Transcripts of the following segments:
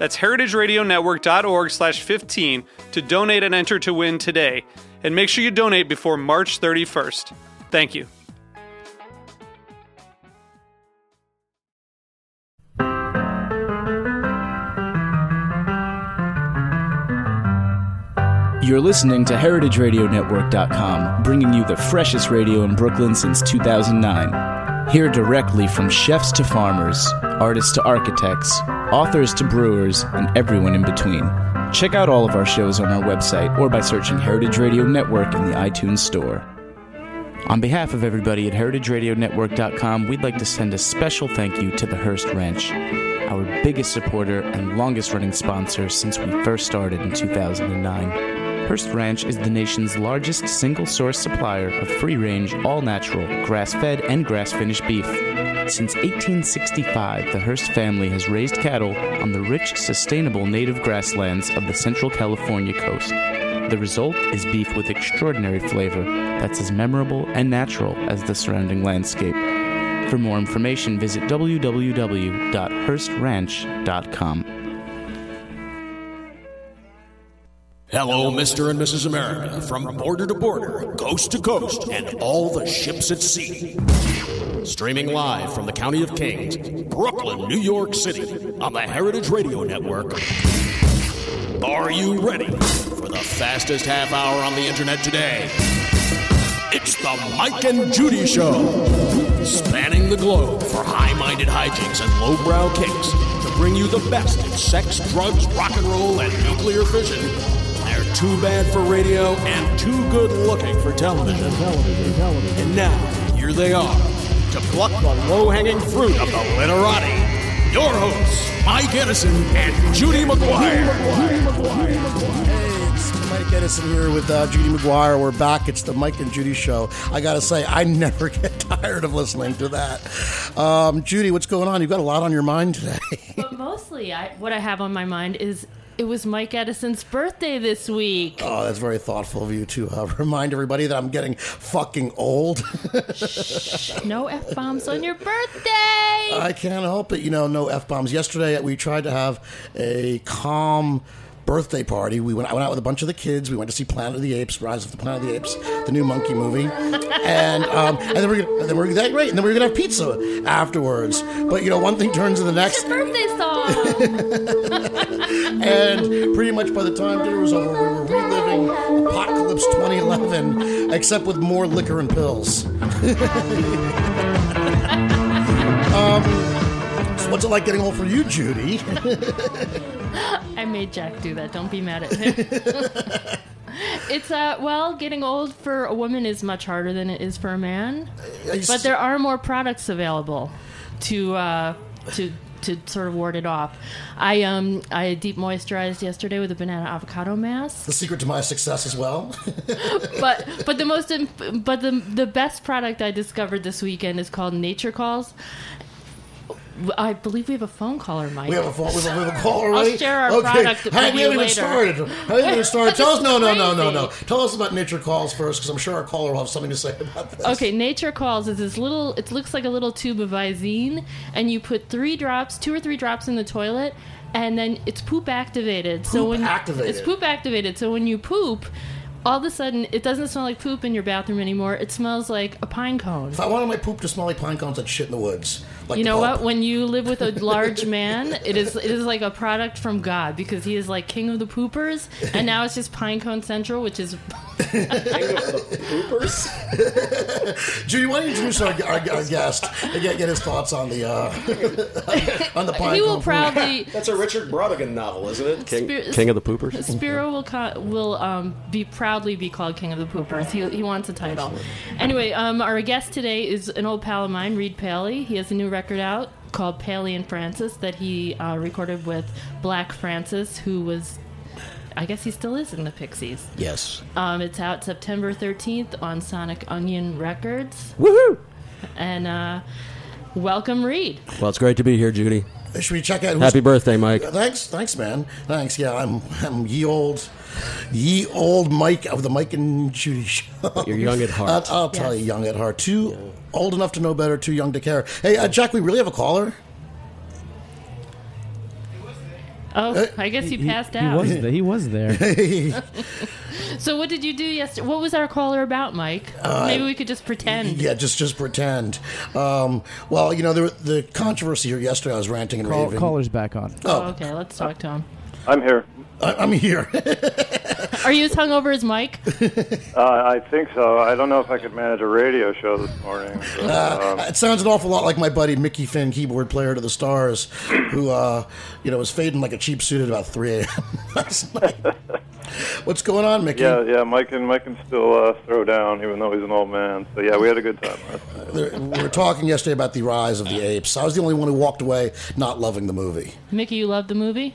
That's heritageradionetwork.org slash 15 to donate and enter to win today. And make sure you donate before March 31st. Thank you. You're listening to HeritageRadioNetwork.com, bringing you the freshest radio in Brooklyn since 2009. Hear directly from chefs to farmers, artists to architects, authors to brewers, and everyone in between. Check out all of our shows on our website or by searching Heritage Radio Network in the iTunes Store. On behalf of everybody at HeritageRadioNetwork.com, we'd like to send a special thank you to the Hearst Ranch, our biggest supporter and longest running sponsor since we first started in 2009. Hearst Ranch is the nation's largest single source supplier of free range, all natural, grass fed, and grass finished beef. Since 1865, the Hearst family has raised cattle on the rich, sustainable native grasslands of the central California coast. The result is beef with extraordinary flavor that's as memorable and natural as the surrounding landscape. For more information, visit www.hearstranch.com. Hello, Mr. and Mrs. America, from border to border, coast to coast, and all the ships at sea. Streaming live from the County of Kings, Brooklyn, New York City, on the Heritage Radio Network. Are you ready for the fastest half hour on the internet today? It's the Mike and Judy Show, spanning the globe for high minded hijinks and lowbrow kicks to bring you the best in sex, drugs, rock and roll, and nuclear fission. They're too bad for radio and too good looking for television. television, television. And now, here they are to pluck the low hanging fruit of the literati. Your hosts, Mike Edison and Judy McGuire. Hey, it's Mike Edison here with uh, Judy McGuire. We're back. It's the Mike and Judy show. I got to say, I never get tired of listening to that. Um, Judy, what's going on? You've got a lot on your mind today. But mostly, I, what I have on my mind is it was Mike Edison's birthday this week. Oh, that's very thoughtful of you to uh, remind everybody that I'm getting fucking old. No f bombs on your birthday. I can't help it. You know, no f bombs. Yesterday, we tried to have a calm birthday party. We went. I went out with a bunch of the kids. We went to see Planet of the Apes, Rise of the Planet of the Apes, the new monkey movie, and um, and then we're gonna, and then we're that great, and then we're gonna have pizza afterwards. But you know, one thing turns to the next, birthday song. and pretty much by the time dinner was over, we were reliving Apocalypse 2011, except with more liquor and pills. um, so what's it like getting old for you, Judy? I made Jack do that. Don't be mad at him. it's uh well, getting old for a woman is much harder than it is for a man. But there are more products available to uh to to sort of ward it off. I um I deep moisturized yesterday with a banana avocado mask. the secret to my success as well. but but the most imp- but the the best product I discovered this weekend is called Nature Calls. I believe we have a phone caller, Mike. We have a phone. We have a, we have a call already. I'll share our okay. product with we you even later. started. Haven't even started. Tell us. No, no, no, no, no. Tell us about nature calls first, because I'm sure our caller will have something to say about this. Okay, Nature Calls is this little. It looks like a little tube of Visine, and you put three drops, two or three drops in the toilet, and then it's poop activated. so Poop when activated. it's poop activated, so when you poop, all of a sudden it doesn't smell like poop in your bathroom anymore. It smells like a pine cone. If I wanted my poop to smell like pine cones, I'd shit in the woods. Like You know what? When you live with a large man, it is it is like a product from God because he is like king of the poopers, and now it's just pine cone Central, which is King of the poopers. Judy, why don't you introduce our, our, our guest and get, get his thoughts on the uh, on the pine he will cone proudly. That's a Richard Brautigan novel, isn't it? King, Spir- King of the Poopers. Spiro will co- will um, be proudly be called King of the Poopers. He, he wants a title. Anyway, um, our guest today is an old pal of mine, Reid Paley. He has a new record out called Paley and Francis that he uh, recorded with Black Francis, who was. I guess he still is in the Pixies. Yes. Um, it's out September 13th on Sonic Unyon Records. Woohoo! And uh, welcome, Reid. Well, it's great to be here, Judy. Should we check out? who's- Happy birthday, Mike. Thanks, thanks, man. Thanks. Yeah, I'm, I'm ye old, ye old Mike of the Mike and Judy show. You're young at heart. I'll, I'll tell Yes. you, young at heart. Too old enough to know better, too young to care. Hey, uh, Jack, we really have a caller. Oh, I guess you passed He out. was, th- he was there. So what did you do yesterday? What was our caller about, Mike? Maybe we could just pretend. Yeah, just just pretend. Um, well, you know, the, the controversy here yesterday. I was ranting and Call, raving. caller's back on. Oh, okay. Let's talk to him. I'm here. I, I'm here. Are you as hungover as Mike? Uh, I think so. I don't know if I could manage a radio show this morning. But, um, it sounds an awful lot like my buddy Mickey Finn, keyboard player to the Stars, who uh, you know was fading like a cheap suit at about 3 a.m. last night. What's going on, Mickey? yeah, yeah. Mike can Mike can still uh, throw down, even though he's an old man. So yeah, we had a good time last night. We were talking yesterday about the rise of the apes. I was the only one who walked away not loving the movie. Mickey, you loved the movie?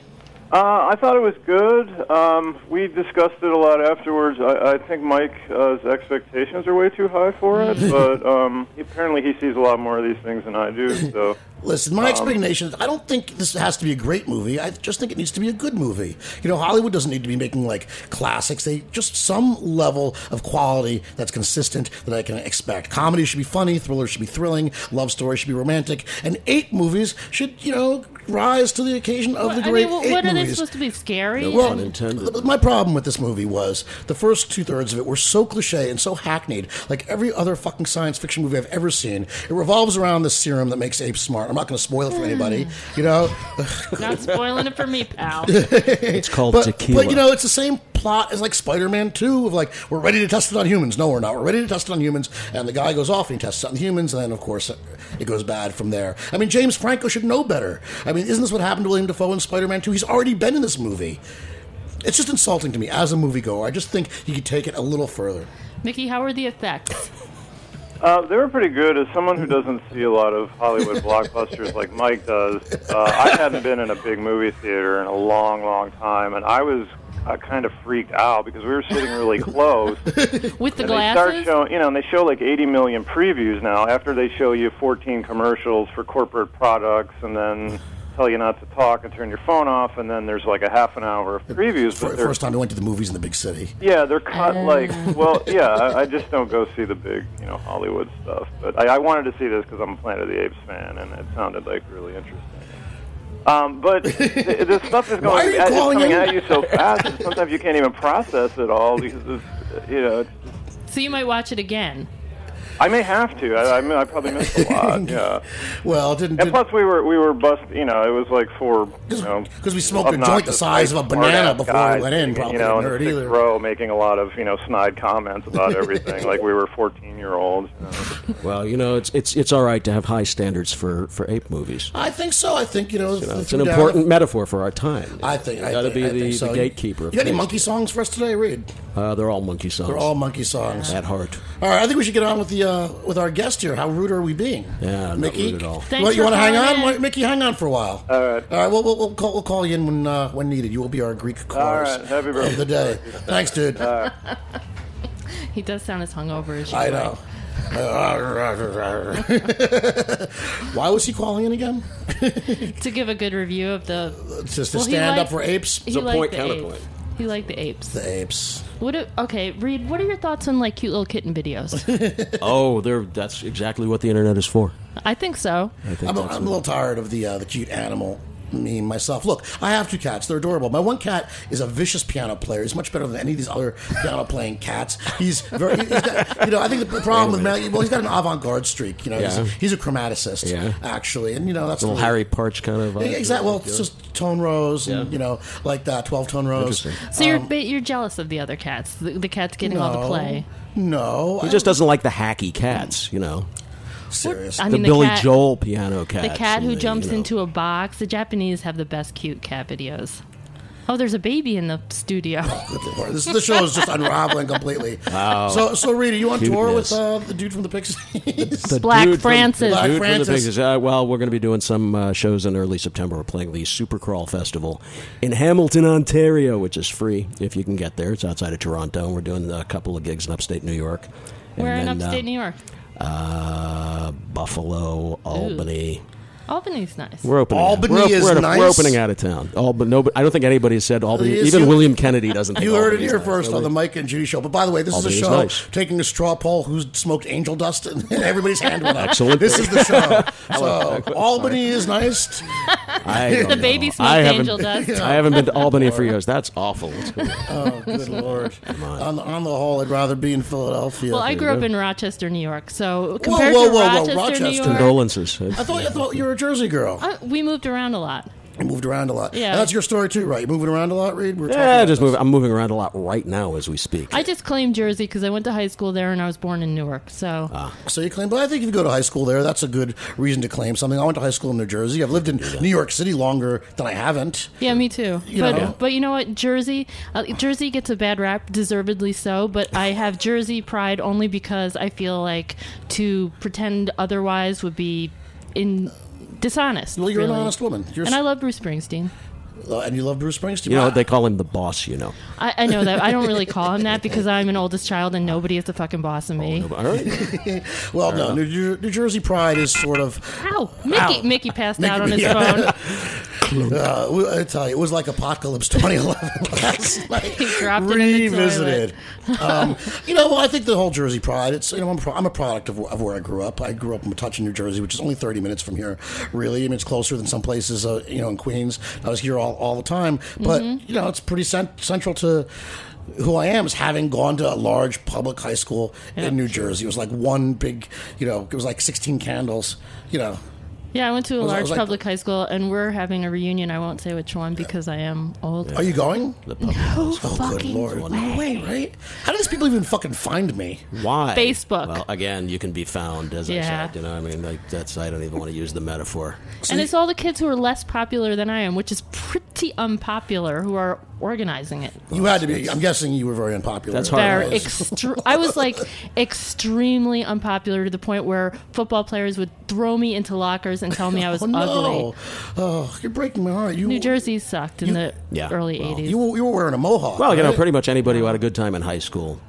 Uh, I thought it was good. Um, we discussed it a lot afterwards. I, I think Mike's expectations are way too high for it, but um, apparently he sees a lot more of these things than I do. So Listen, my um, expectations, I don't think this has to be a great movie. I just think it needs to be a good movie. You know, Hollywood doesn't need to be making like classics. They just some level of quality that's consistent that I can expect. Comedy should be funny, thriller should be thrilling, love story should be romantic, and ape movies should, you know, rise to the occasion of the I great mean, what, ape what are they supposed to be? Scary? Well, intended. My problem with this movie was the first two thirds of it were so cliche and so hackneyed, like every other fucking science fiction movie I've ever seen. It revolves around this serum that makes apes smart. I'm not going to spoil it for anybody, you know. Not spoiling it for me, pal. It's called But, tequila. but you know, it's the same plot as like Spider-Man 2 of like we're ready to test it on humans. No, we're not. We're ready to test it on humans, and the guy goes off and he tests it on humans, and then of course it goes bad from there. I mean, James Franco should know better. I mean, isn't this what happened to William Dafoe in Spider-Man 2? He's already been in this movie. It's just insulting to me as a moviegoer. I just think he could take it a little further. Mickey, how are the effects? Uh, they were pretty good. As someone who doesn't see a lot of Hollywood blockbusters like Mike does, uh, I hadn't been in a big movie theater in a long, long time, and I was uh, kind of freaked out because we were sitting really close. With the and they start glasses? showing, you know, and they show like 80 million previews now. After they show you 14 commercials for corporate products, and then tell you not to talk and turn your phone off, and then there's like a half an hour of previews. For, But they're first time I went to the movies in the big city. yeah, they're cut like well, yeah. I, I just don't go see the big, you know, Hollywood stuff. But I, I wanted to see this because I'm a Planet of the Apes fan, and it sounded like really interesting. Um, but the, the stuff is going you it's coming in? at you so fast that sometimes you can't even process it all because it's, you know. It's, So you might watch it again. I may have to. I, I, mean, I probably missed a lot. Yeah. Well, didn't. And plus, we were we were bust. You know, it was like for you know Because we smoked a joint the size of a banana before guys we went in. sitting, Probably you know, didn't in hurt sixth either. row, making a lot of you know snide comments about everything, like we were fourteen year olds. You know. well, you know, it's it's it's all right to have high standards for, for ape movies. I think so. I think you know, You know, it's you an down- important metaphor for our time. I think you I got to be I the, so. the gatekeeper. You got any monkey songs for us today, Reid? Uh, they're all monkey songs. They're all monkey songs. at heart. All right, I think we should get on with the uh, with our guest here. How rude are we being? Yeah, not Mickey. rude at all. Thanks Well, you for want to hang calling on, in. Why- Mickey? Hang on for a while. All right. All right. Well, we'll, we'll call we'll call you in when uh, when needed. You will be our Greek chorus right, happy of the day. Thanks, dude. He does sound as hungover as you. I are. know. Why was he calling in again? To give a good review of the. Just to Well, he stand up liked- for apes. He a liked point, the counterpoint. apes. He liked the apes. The apes. What? Do, okay, Reid. What are your thoughts on like cute little kitten videos? Oh, they're that's exactly what the internet is for. I think so. I think I'm a, that's I'm a little tired of the uh, the cute animal me myself. Look, I have two cats. They're adorable. My one cat is a vicious piano player. He's much better than any of these other piano playing cats. He's very, he's got, you know, I think the problem with Mel, well, he's got an avant garde streak. You know, Yeah. he's, he's a chromaticist, Yeah. actually, and you know that's a little the- Harry Partch kind of. Yeah, vibe. exactly. Well, it's just tone rows, and Yeah. you know, like that, twelve tone rows. Interesting. So you're um, you're jealous of the other cats. The, the cats getting all the play. No, He just doesn't like the hacky cats, you know. Serious. I The mean, the Billy cat- Joel piano cat. The cat who the, jumps you know. into a box. The Japanese have the best cute cat videos. Oh, there's a baby in the studio. Good Lord. This the show is just unraveling completely. Wow. So, so Rita, you on tour with uh, the dude from the Pixies? The Black dude from- Francis. the Black dude from the Francis. Pixies. Uh, well, we're going to be doing some uh, shows in early September. We're playing the Supercrawl Festival in Hamilton, Ontario, which is free if you can get there. It's outside of Toronto. We're doing a couple of gigs in upstate New York. Where in then, upstate uh, New York? Uh, Buffalo, Albany. Albany's nice. We're opening. Albany we're, is we're, nice. We're opening out of town. Albany. No, I don't think anybody has said Albany. Yes, Even you- William Kennedy doesn't. Think You heard it here nice. first on the Mike and Judy show. But by the way, this Albany is is a show nice. taking a straw poll who smoked angel dust, and everybody's hand went up. Excellent. This is the show. So Albany is nice. I The know. baby smoked haven't- angel dust. I haven't been to Albany for years. That's awful. Cool. Oh, good lord! on. the, on the whole, I'd rather be in Philadelphia. Well, I grew up in Rochester, New York. So whoa, compared whoa, to whoa, Rochester, New York, Condolences. I thought I thought you were a Jersey girl. uh, we moved around a lot. You moved around a lot. Yeah. And that's your story too, right? You moving around a lot, Reid? We're Yeah, just this. move. I'm moving around a lot right now as we speak. I just claim Jersey because I went to high school there and I was born in Newark. So Ah. So you claim, but I think if you go to high school there, that's a good reason to claim something. I went to high school in New Jersey. I've lived in New York City longer than I haven't. yeah, me too. You but know. but you know what, Jersey, uh, Jersey gets a bad rap, deservedly so. But I have Jersey pride only because I feel like to pretend otherwise would be in dishonest. Well, you're really. an honest woman. You're And I love Bruce Springsteen. uh, and you love Bruce Springsteen. You know, they call him the boss. You know. I, I know that. I don't really call him that because I'm an oldest child and nobody is the fucking boss of me. All right. well, no, New, New Jersey pride is sort of. Ow! Mickey, Ow. Mickey passed Mickey- out on his yeah. phone. Uh, I tell you, it was like Apocalypse 2011 last night. He dropped it in the Revisited. um, you know, well, I think the whole Jersey pride. It's you know, I'm, a pro- I'm a product of, of where I grew up. I grew up in Metuchen, New Jersey, which is only 30 minutes from here. Really, I mean, it's closer than some places. Uh, you know, in Queens, I was here all, all the time. But you know, it's pretty cent- central to who I am is having gone to a large public high school in New Jersey. It was like one big, you know, it was like 16 candles. You know, Yeah, I went to a Was- large was like- public high school, and we're having a reunion. I won't say which one because I am old. are you going? The public Oh, Oh, good fucking lord! No way, right? How do these people even fucking find me? Why? Facebook. Well, again, you can be found, as Yeah. I said. You know, I mean, like, that's. I don't even want to use the metaphor. and it's all the kids who are less popular than I am, which is pretty unpopular, who are organizing it. You had to be. I'm guessing you were very unpopular. That's hard. They're Right. extre- I was like extremely unpopular to the point where football players would throw me into lockers and tell me I was Oh, no. ugly. Oh, you're breaking my heart. You, New Jersey sucked in the Yeah, early well, 80s. You, were- you were wearing a mohawk. Well, you know, pretty much anybody who had a good time in high school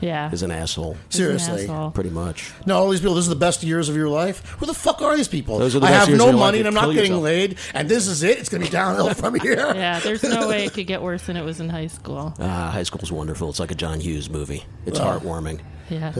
yeah. is an asshole. seriously. asshole. Pretty much. No, all these people. This is the best years of your life. Who the fuck are these people? Those are the I best have years no of your life. money and I'm not getting yourself. laid, and this is it. It's going to be downhill from here. Yeah, there's no way it could get worse than it was in high school. Ah, high school's wonderful. It's like a John Hughes movie. It's heartwarming. Yeah.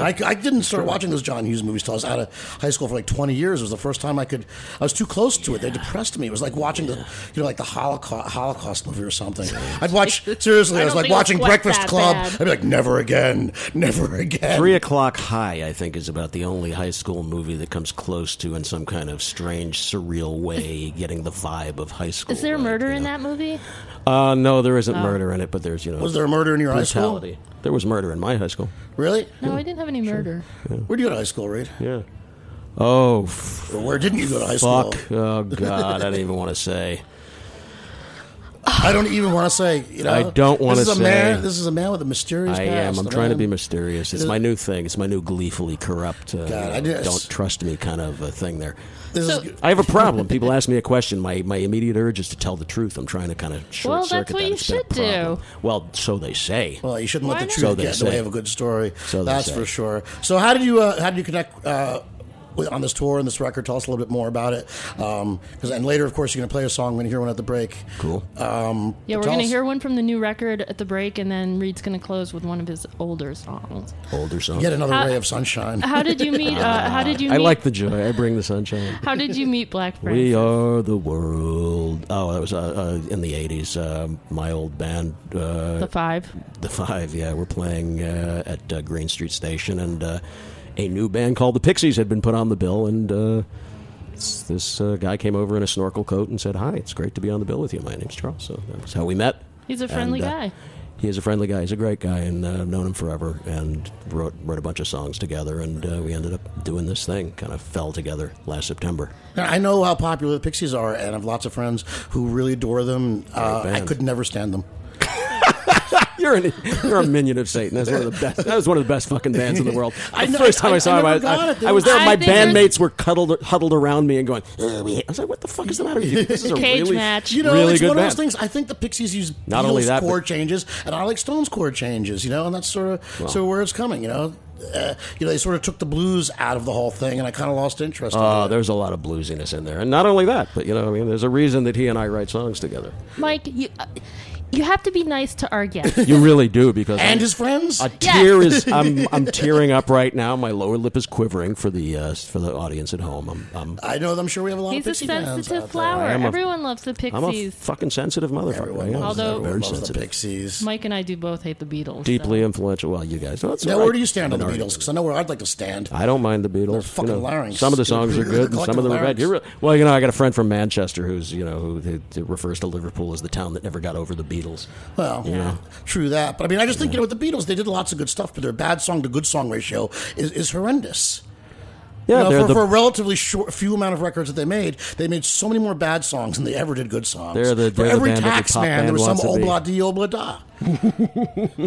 I, I didn't start watching those John Hughes movies till I was out of high school for like 20 years. It was the first time I could. I was too close to it. They depressed me. It was like watching the, you know, like the Holocaust, Holocaust movie or something. I'd watch seriously. I, I was like think it was watching Breakfast Club. bad. I'd be like, never again, never again. Three O'Clock High, I think, is about the only high school movie that comes close to, in some kind of strange, surreal way, getting the vibe of high school. Is there like, murder you in that movie? Uh, no, there isn't murder in it, but there's, you know. Was there a murder in your high school? There was murder in my high school. Really? No, I didn't have any murder. Where did you go to high school, Reid? Yeah. Oh, f- Or where didn't you go to high school? fuck. Oh, God. I don't even want to say. I don't even want to say. You know, I don't wanna This is a say. man. This is a man with a mysterious I past. am. I'm a trying to be mysterious. It's my new thing. It's my new gleefully corrupt. Uh, God, you know, just- don't trust me kind of a thing there. This So- is, I have a problem. People ask me a question. My my immediate urge is to tell the truth. I'm trying to kind of short well, circuit what that. you It's been a should do. Well, so they say. well, you shouldn't let the truth So they get in the way of a good story. So they That's say. for sure. So how did you uh, how did you connect uh, on this tour and this record. Tell us a little bit more about it. Um, 'cause- and later, of course, you're going to play a song. We're going to hear one at the break. Cool. Um, Yeah, we're going to hear one from the new record at the break, and then Reid's going to close with one of his older songs. Older song. Yet another How- ray of sunshine. How did you meet? Uh, how did you? I like the joy. I bring the sunshine. How did you meet Black Francis? We are the world. Oh, that was uh, uh, in the '80s. Uh, my old band, uh, the five. the Five. Yeah, we're playing uh, at uh, Green Street Station, and uh, a new band called the Pixies had been put on the bill, and uh, this uh, guy came over in a snorkel coat and said, "Hi, it's great to be on the bill with you. My name's Charles." So that's how we met. He's a friendly And, uh, guy. He is a friendly guy. He's a great guy, and uh, I've known him forever. And wrote wrote a bunch of songs together, and uh, we ended up doing this thing. Kind of fell together last September. Now, I know how popular the Pixies are, and I have lots of friends who really adore them. Uh, I could never stand them. You're an, you're a minion of Satan. That's one of the best. That was one of the best fucking bands in the world. The I know- first time I, I- saw I him, I, never it. I, I was there. I My bandmates were cuddled, huddled around me and going. "Uh, we I was like, "What the fuck is the matter with you? This is a Cage really, match. You know, really it's good one of those things. I think the Pixies use Not Beatles only that, chord but- changes, and I like Stones chord changes. You know, and that's sort of sort of where it's coming. You know, uh, you know, they sort of took the blues out of the whole thing, and I kind of lost interest. Oh, in it. there's a lot of bluesiness in there, and not only that, but you know, I mean, there's a reason that he and I write songs together. Mike, you uh, you have to be nice to our guests. You really do because and I'm- his friends. A Yes. tear is. I'm. I'm tearing up right now. My lower lip is quivering for the uh, for the audience at home. I'm. I'm, I know. I'm sure we have a lot He's of a Pixie fans sensitive out flower. Am a- Everyone loves the I'm a Pixies. fucking sensitive there. motherfucker. Everyone I am. loves, Although- everyone very loves the sensitive, Pixies. Mike and I do both hate the Beatles. deeply so. influential. Well, you guys. Well, that's now, all where right. do you stand on the Minority. Beatles? Because I know where I'd like to stand. I don't mind the Beatles. fucking you know, larynx. Some of the songs are good, and some of them are bad. larynx. You're re- well, you know, I got a friend from Manchester who's you know who, who, who refers to Liverpool as the town that never got over the Beatles. Well, Yeah. true that. But I mean, I just think you know with the Beatles, they did lots of good stuff, but their bad song to good song ratio is, is horrendous. Yeah, You know, for, the for a relatively short, few amount of records that they made, they made so many more bad songs than they ever did good songs. They're the- for they're the every the tax pop man, there was some wants to be. obla di obla da.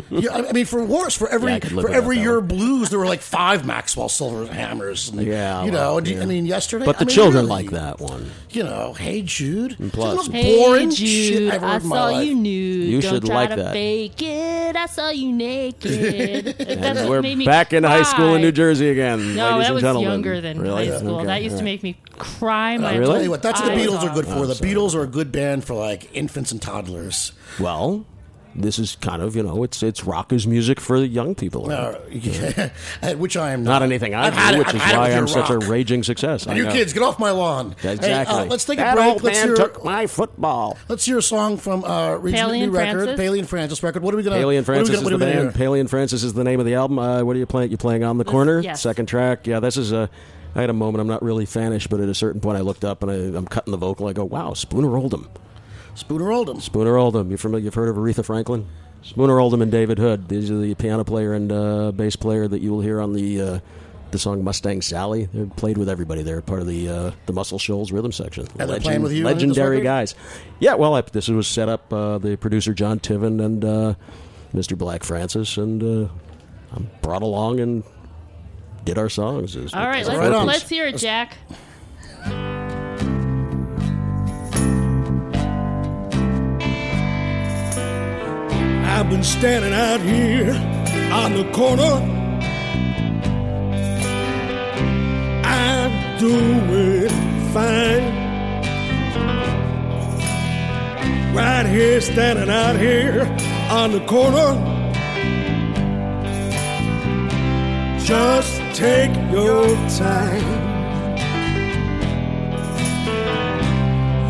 yeah, I I mean, for worse, for every Yeah, I could live for every that year one. blues, there were like five Maxwell Silver hammers. And, Yeah, you know. well, yeah. I mean, yesterday, but I the mean, children really, like that one. You know, hey Jude, It's plus- the most Hey boring Jude, shit I've ever I in my saw life. you nude. You Don't should try like to that. fake it. I saw you naked. That's And what we're made me back in high school in. New Jersey again. No, ladies that and was gentlemen. younger than really? high school. Okay. That used to make me cry. My Really? Tell you what, that's what the Beatles are good for. The. Beatles are a good band for like infants and toddlers. Well, this is kind of you know it's it's rockers music for the young people. Uh, yeah, which I am Not not. anything I do, it- which is why I'm your such a raging success. I You know. kids, get off my lawn. Hey, Exactly. uh, let's take a that break. Old Let's man hear. took my football. Let's hear a song from uh, Reid's Paley new and record, Francis? Paley and Francis record. What are we gonna? Paley and what are we Francis gonna- is the are we gonna band. hear? Paley and Francis is the name of the album. Uh, what are you playing? You playing on the corner? yes. Second track. Yeah, this is a. I had a moment. I'm not really fanish, but at a certain point, I looked up and I, I'm cutting the vocal. I go, "Wow, Spooner Oldham." Spooner Oldham. Spooner Oldham. You familiar? You've heard of Aretha Franklin? Spooner Oldham and David Hood. These are the piano player and uh, bass player that you will hear on the uh, the song Mustang Sally. They played with everybody. They're part of the uh, the Muscle Shoals rhythm section. And they're playing with you legendary guys. Yeah, well, I, this was set up. Uh, the producer Jon Tiven and uh, Mr. Black Francis, and uh, I'm brought along and did our songs. All right, let's, Right let's hear it, Jack. I've been standing out here on the corner. I'm doing fine. Right here, standing out here on the corner. Just take your time.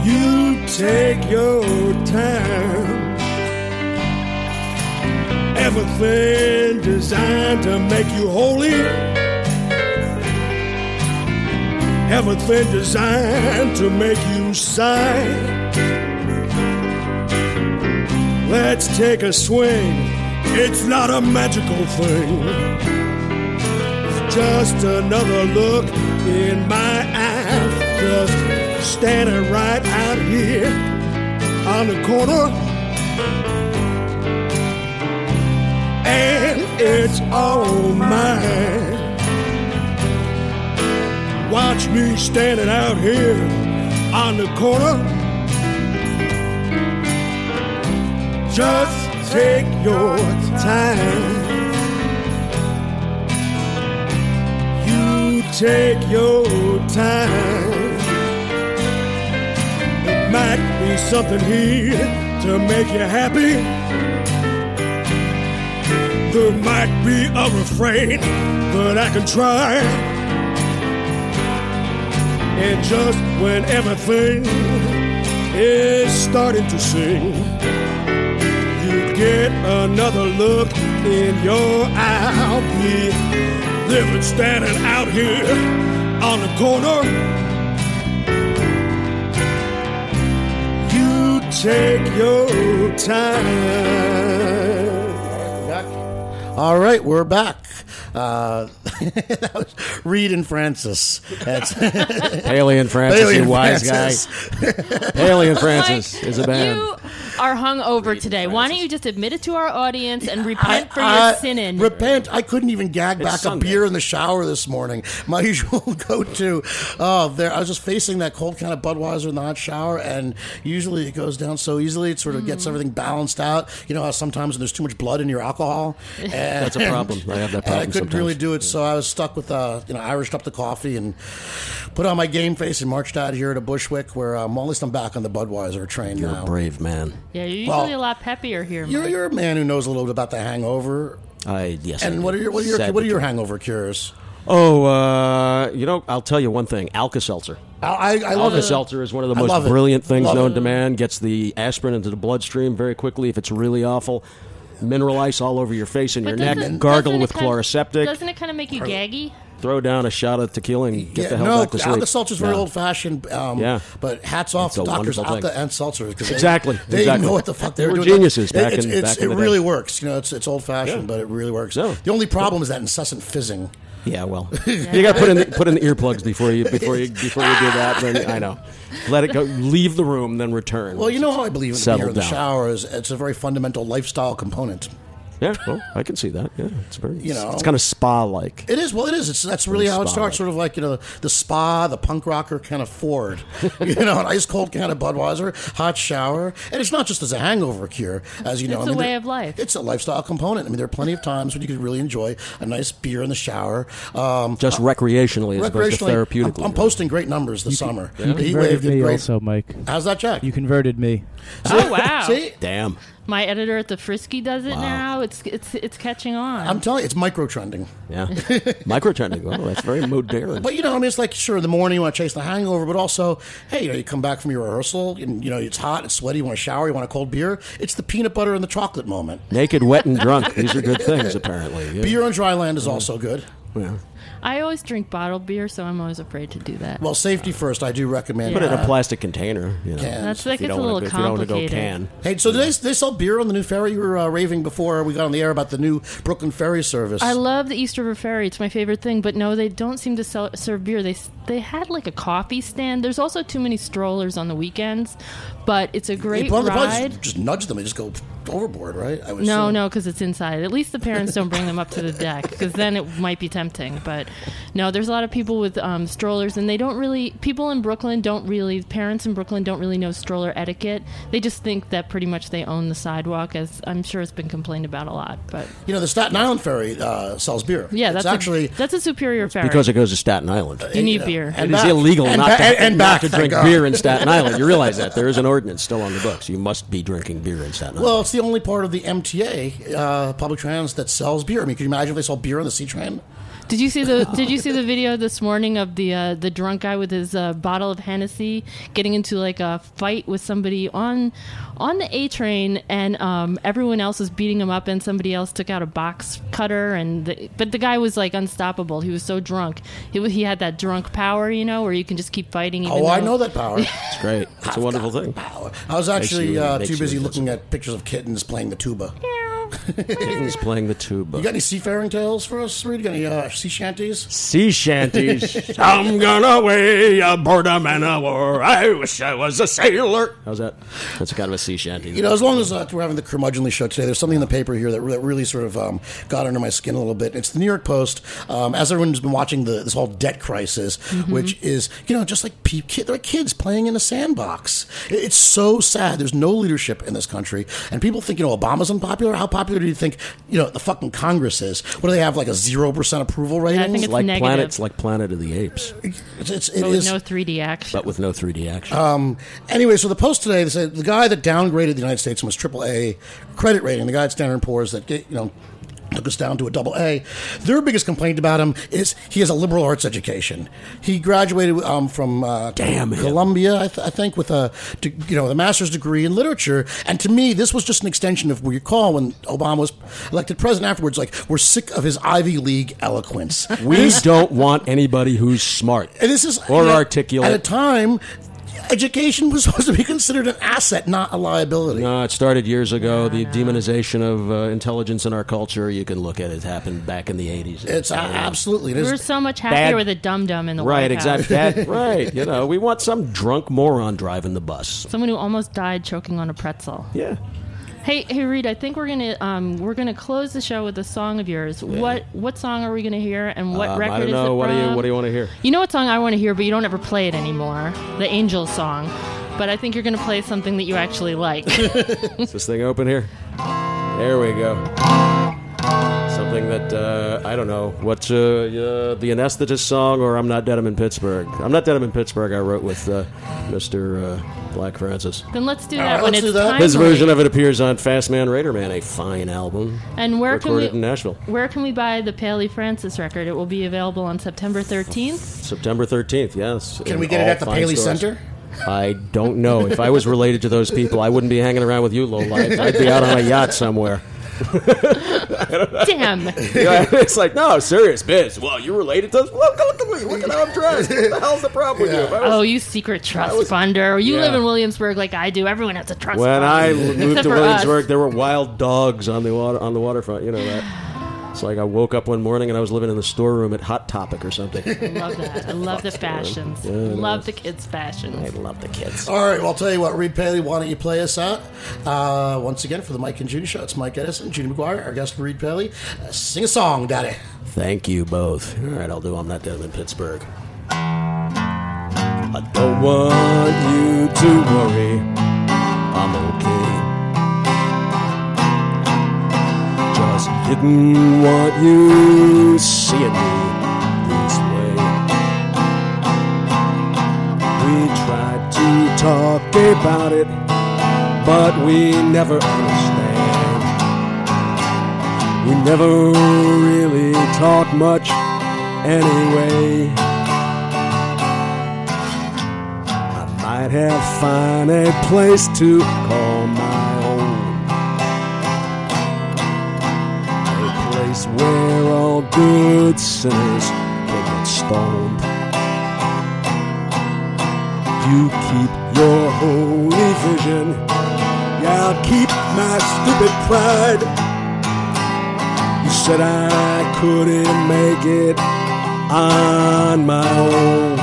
You take your time. Everything designed to make you holy. Everything designed to make you sigh. Let's take a swing. It's not a magical thing. Just another look in my eye. Just standing right out here on the corner. And it's all mine. Watch me standing out here on the corner. Just take your time. You take your time. It might be something here to make you happy. There might be a refrain but I can try. And just when everything is starting to sing, you get another look in your eye. I'll be living standing out here on the corner. You take your time. All right, we're back. Uh, that was Reid and Francis. That's Paley and Francis, Paley you and wise Francis. guy. Paley and Francis Mike, is a band. You are hungover today. Why don't you just admit it to our audience and repent for I- your sinning? Repent. I couldn't even gag back Sunday. a beer in the shower this morning. My usual go-to. Oh, there. I was just facing that cold kind of Budweiser in the hot shower, and usually it goes down so easily. It sort of gets Mm. everything balanced out. You know how sometimes when there's too much blood in your alcohol. And, That's a problem. I have that and I couldn't sometimes. really do it, so I was stuck with uh, you know Irished up the coffee and put on my game face and marched out here to Bushwick, where um, well, at least I'm back on the Budweiser train You're now. a brave man. Yeah, you're usually Well, a lot peppier here. You're, you're a man who knows a little bit about the hangover. I yes. I And do. what are your what are your, Sad what are your hangover cures? Oh, uh, you know, I'll tell you one thing: Alka-Seltzer. I, I, I love. Alka-Seltzer is one of the most brilliant things Love known it. to man. Gets the aspirin into the bloodstream very quickly if it's really awful. Mineral ice all over your face and But your neck. doesn't- Gargle with kind- Chloraseptic. Doesn't it kind of make you gaggy? Throw down a shot of tequila and get Yeah, the hell no, back to sleep. Alka Seltzer's very No. old fashioned. Um, Yeah. But hats off to doctors Alka and Seltzer because Exactly, they, exactly. know what the fuck they, They were were doing. geniuses back in- it's, back in it the day. really works. You know, it's it's old fashioned, Yeah. but it really works. Yeah. The only problem is that incessant fizzing. Yeah, well, you got to put in the, put in the earplugs before you before you before you do that. Then I know, let it go. Leave the room, then return. Well, you know how I believe in the beer in the shower is it's a very fundamental lifestyle component. Yeah, well, I can see that. Yeah, it's very. You know. it's kind of spa like. It is. Well, it is. It's that's really how it spa, starts. Sort of like you know the spa, the punk rocker kind of Ford. you know, an ice cold can of Budweiser, hot shower, and it's not just as a hangover cure, as you know. It's I a mean, way there- of life. It's a lifestyle component. I mean, there are plenty of times when you could really enjoy a nice beer in the shower. Um, Just recreationally as opposed to therapeutically. I'm, I'm posting great numbers this summer. You He converted waved it me great. also, Mike. How's that, Jack? You converted me. Oh wow! See, Damn. My editor at the Frisky does it now. It's it's it's catching on. I'm telling you, it's micro trending. Yeah. Microtrending. Oh, that's very modern. But you know, I mean, it's like sure in the morning you want to chase the hangover, but also, hey, you know, you come back from your rehearsal and you know it's hot, it's sweaty, you want to shower, you want a cold beer. It's the peanut butter and the chocolate moment. Naked, wet, and drunk. These are good things, apparently. Yeah. Beer on dry land is also good. Yeah. I always drink bottled beer, so I'm always afraid to do that. Well, safety first. I do recommend. Put it in a plastic container. You know. Cans. That's like If you it's a don't little wanna go- if you don't wanna go complicated. can. Hey, so do they, they sell beer on the new ferry? You were uh, raving before we got on the air about the new Brooklyn ferry service. I love the East River Ferry. It's my favorite thing. But no, they don't seem to sell, serve beer. They they had like a coffee stand. There's also too many strollers on the weekends, but it's a great probably, probably ride. just, just nudge them and just go overboard, right? I would No, assume. no, because it's inside. At least the parents don't bring them up to the deck, because then it might be tempting. But no, there's a lot of people with um, strollers, and they don't really. People in Brooklyn don't really. Parents in Brooklyn don't really know stroller etiquette. They just think that pretty much they own the sidewalk, as I'm sure it's been complained about a lot. But You know, the Staten Island ferry uh, sells beer. yeah, it's that's actually a, that's a superior ferry. Because it goes to Staten Island. you need you know, beer. and It is back. illegal And not, ba- to, and- and not back, to drink God. beer in Staten Island. You realize that there is an ordinance still on the books. You must be drinking beer in Staten Island. Well, it's the only part of the MTA uh, public trans that sells beer. I mean, can you imagine if they sold beer on the C train? Did you see the Did you see the video this morning of the uh, the drunk guy with his uh, bottle of Hennessy getting into like a fight with somebody on on the A train, and um, everyone else was beating him up, and somebody else took out a box cutter, and the, but the guy was like unstoppable. He was so drunk. He he had that drunk power, you know, where you can just keep fighting. Even Oh, I know that power. it's great. It's a wonderful thing. Power. I was actually you- uh, too busy looking at pictures of kittens playing the tuba. He's playing the tuba. You got any seafaring tales for us, Reid? You got any uh, sea shanties? sea shanties. I'm gonna way aboard a man of war. I wish I was a sailor. How's that? That's kind of a sea shanty. You know, as long as uh, we're having the curmudgeonly show today, there's something in the paper here that, re- that really sort of um, got under my skin a little bit. It's the New York Post. Um, as everyone's been watching the, this whole debt crisis, which is, you know, just like pe- kid, they're kids playing in a sandbox. It- It's so sad. There's no leadership in this country, and people think, you know, Obama's unpopular. How popular do you think you know the fucking Congress is? What do they have like a zero percent approval rating? I think it's like negative. planets, like Planet of the Apes, it's, it's, it but with no 3D action. but with no 3D action. Um, anyway, so the post today, they said the guy that downgraded the United States and was triple A credit rating, the guy at Standard and Poor's that you know took us down to a double A. Their biggest complaint about him is he has a liberal arts education. He graduated um, from uh, Damn. Columbia, I, th- I think, with a you know a master's degree in literature. And to me, this was just an extension of what you call when Obama was elected president. Afterwards, like we're sick of his Ivy League eloquence. we don't want anybody who's smart And this is or you know, articulate. At a time, education was supposed to be considered an asset, not a liability. No, it started years ago. The demonization of uh, intelligence in our culture, you can look at it, happened back in the 80s. It's a- absolutely. It we were is, so much happier Bad- with a dum dum in the right, White House. exactly. That, right. You know, we want some drunk moron driving the bus. Someone who almost died choking on a pretzel. Yeah. Hey, hey, Reid. I think we're gonna um, we're gonna close the show with a song of yours. What what song are we gonna hear, and what Um, record I don't is know. it What do you from? What do you want to hear? You know what song I want to hear, but you don't ever play it anymore. The Angels song. But I think you're gonna play something that you actually like. Is this thing open here? There we go. Something that uh, I don't know. What's uh, uh, the anesthetist song, or I'm not dead. I'm in Pittsburgh. I'm not dead. I'm in Pittsburgh. I wrote with uh, Mr. Uh, Black Francis. then let's do that right, when let's it's do that. His version of it appears on Fast Man Raider Man, a fine album And where can we in Nashville, where can we buy the Paley Francis record? It will be available on September 13th. September 13th. Yes. can we get it at the Paley stores. Center? I don't know. If I was related to those people, I wouldn't be hanging around with you, low life. I'd be out on a yacht somewhere. Damn. Yeah, it's like, no, serious bitch. Well, you're related to us. Look, look at me. Look at how I'm dressed. What the hell's the problem with you? Was- Oh, you secret trust funder. You Yeah. live in Williamsburg like I do. Everyone has a trust when fund. I moved Except to for us. Williamsburg, there were wild dogs on the water on the waterfront. You know that. It's like I woke up one morning and I was living in the storeroom at Hot Topic or something. I love that. I love the fashions. Yeah, love the kids' fashions. I love the kids. All right, well, I'll tell you what, Reid Paley, why don't you play us out? Uh, once again, for the Mike and Judy show, it's Mike Edison, Judy McGuire, our guest, Reid Paley. Uh, sing a song, Daddy. Thank you both. All right, I'll do. I'm not dead in Pittsburgh. I don't want you to worry. I'm okay. Didn't want you seeing me this way. We tried to talk about it, but we never understand. We never really talked much anyway. I might have found a place to call my place where all good sinners can get stoned. You keep your holy vision. Yeah, I'll keep my stupid pride. You said I couldn't make it on my own.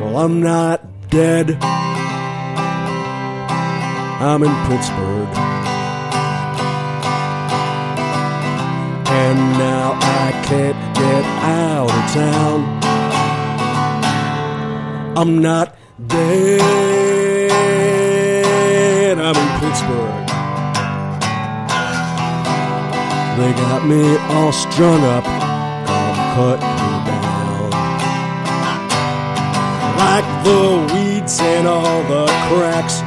Well, I'm not dead. I'm in Pittsburgh. And now I can't get out of town. I'm not dead. I'm in Pittsburgh. They got me all strung up. Come cut me down. Like the weeds and all the cracks.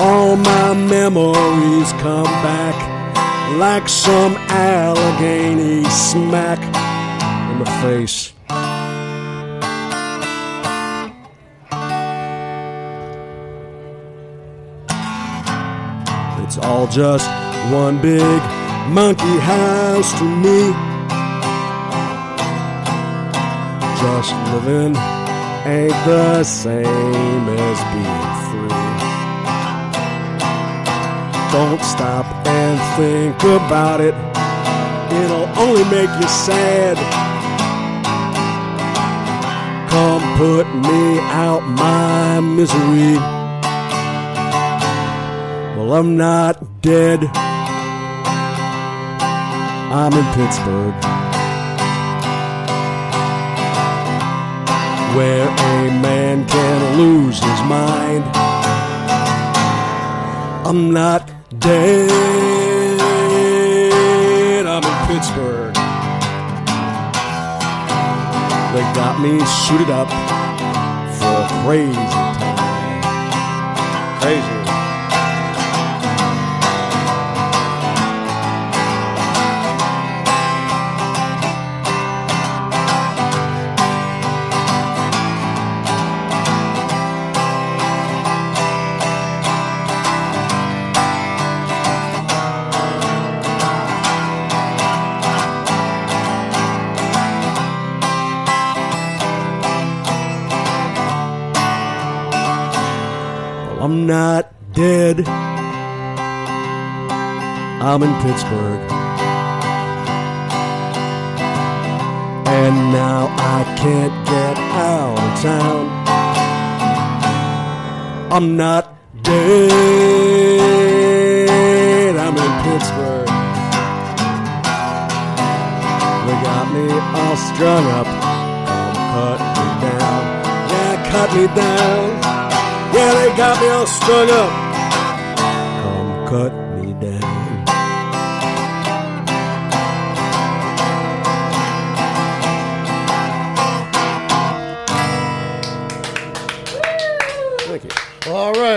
All my memories come back. Like some Allegheny smack in the face. It's all just one big monkey house to me. Just living ain't the same as being free. Don't stop and think about it, it'll only make you sad. Come put me out my misery. Well, I'm not dead. I'm in Pittsburgh. Where a man can lose his mind. I'm not Dead, I'm in Pittsburgh. They got me suited up for a crazy time. Crazy. I'm in Pittsburgh. And now I can't get out of town. I'm not dead. I'm in Pittsburgh. They got me all strung up. Come cut me down. Yeah, cut me down. Yeah, they got me all strung up. Come cut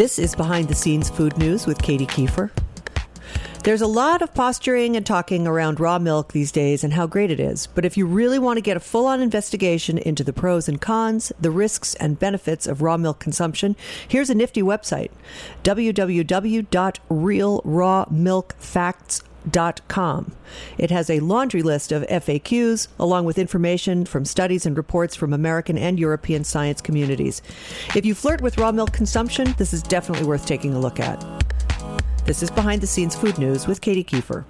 This is Behind the Scenes Food News with Katie Kiefer. There's a lot of posturing and talking around raw milk these days and how great it is. But if you really want to get a full on investigation into the pros and cons, the risks and benefits of raw milk consumption, here's a nifty website www.realrawmilkfacts.com. It has a laundry list of FAQs along with information from studies and reports from American and European science communities. If you flirt with raw milk consumption, this is definitely worth taking a look at. This is Behind the Scenes Food News with Katie Kiefer.